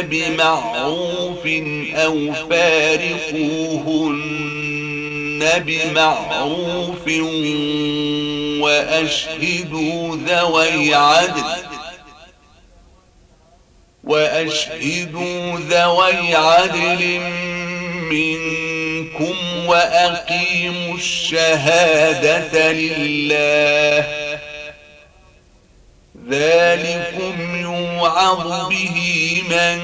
بمعروف أو فارقوهن بمعروف وأشهدوا ذوي عدل وأشهدوا ذوي عدل منكم وأقيموا الشهادة لله. ذلكم يوعظ به من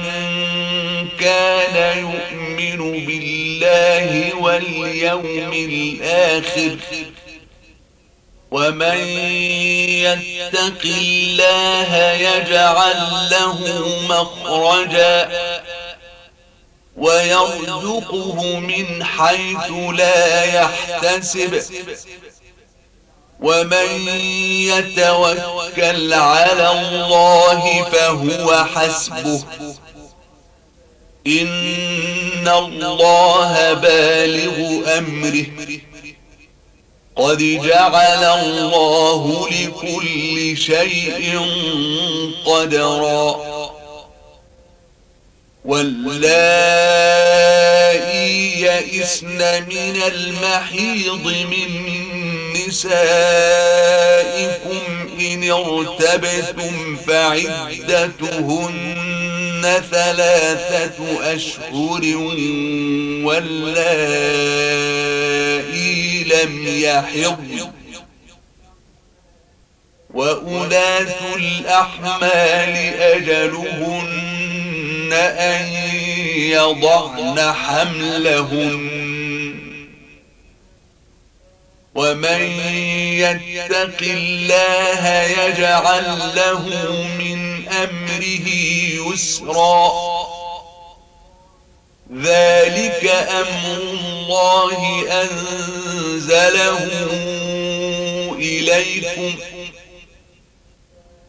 كان يؤمن بالله واليوم الآخر ومن يتق الله يجعل له مخرجا ويرزقه من حيث لا يحتسب ومن يتوكل على الله فهو حسبه. إن الله بالغ أمره. قد جعل الله لكل شيء قدرا. واللائي يئسن من المحيض من نسائكم إن ارتبتم فعدتهن ثلاثة أشهر واللائي لم يحض وأولاة الأحمال أجلهن أن يضعن حملهن ومن يتق الله يجعل له من أمره يسرا ذلك أمر الله أنزله إليكم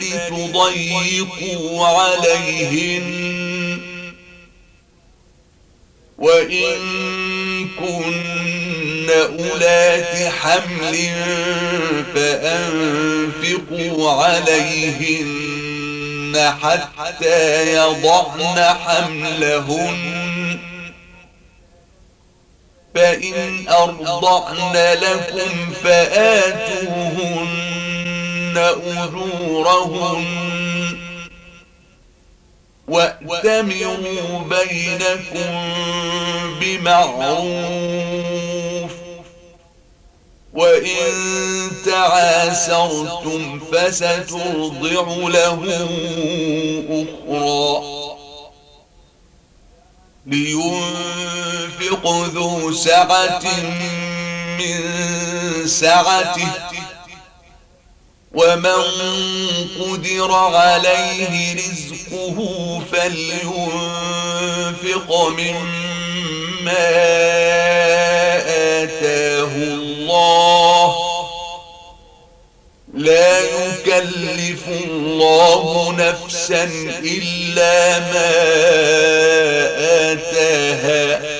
لتضيقوا عليهن. وإن كن أولات حمل فأنفقوا عليهن حتى يضعن حملهن. فإن أرضعن لكم فآتوهن. أجورهن وأتمروا بينكم بمعروف وإن تعاسرتم فسترضع له أخرى لينفق ذو سعة من سعته ومن قدر عليه رزقه فلينفق مما آتاه الله. لا يكلف الله نفسا إلا ما آتاها.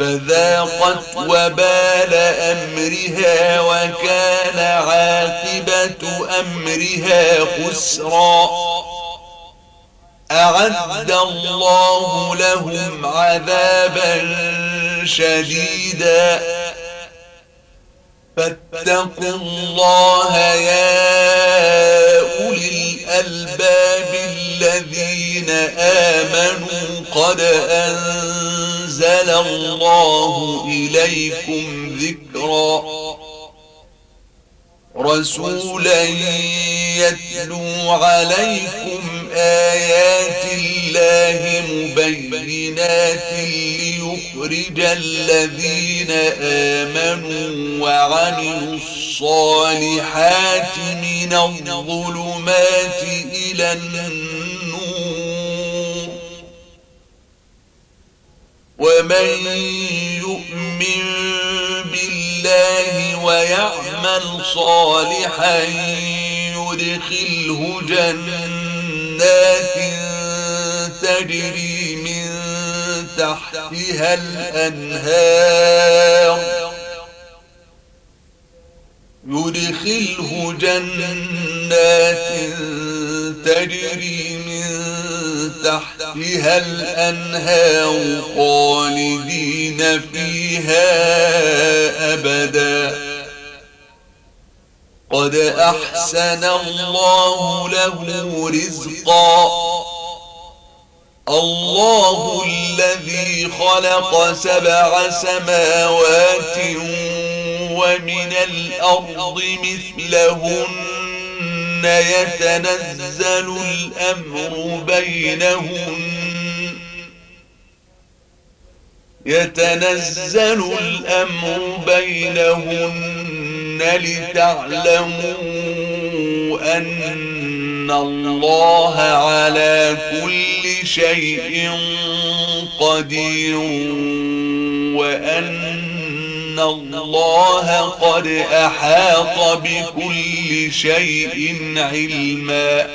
فذاقت وبال أمرها وكان عاقبة أمرها خسرا. أعد الله لهم عذابا شديدا. فاتقوا الله يا أولي الألباب الذين آمنوا قد أنزل الله إليكم ذكرا. رسولا يتلو عليكم آيات الله مبينات ليخرج الذين آمنوا وعملوا الصالحات من الظلمات إلى النور ومن يؤمن بالله ويعمل صالحا يدخله جنات تجري من تحتها الأنهار. يدخله جنات تجري من تحتها الأنهار خالدين فيها أبدا. قد أحسن الله له رزقا. الله الذي خلق سبع سماوات ومن الأرض مثلهن. يتنزل الأمر بينهن يتنزل الأمر بينهن لتعلموا أن الله على كل شيء قدير وأن الله قد أحاط بكل شيء علما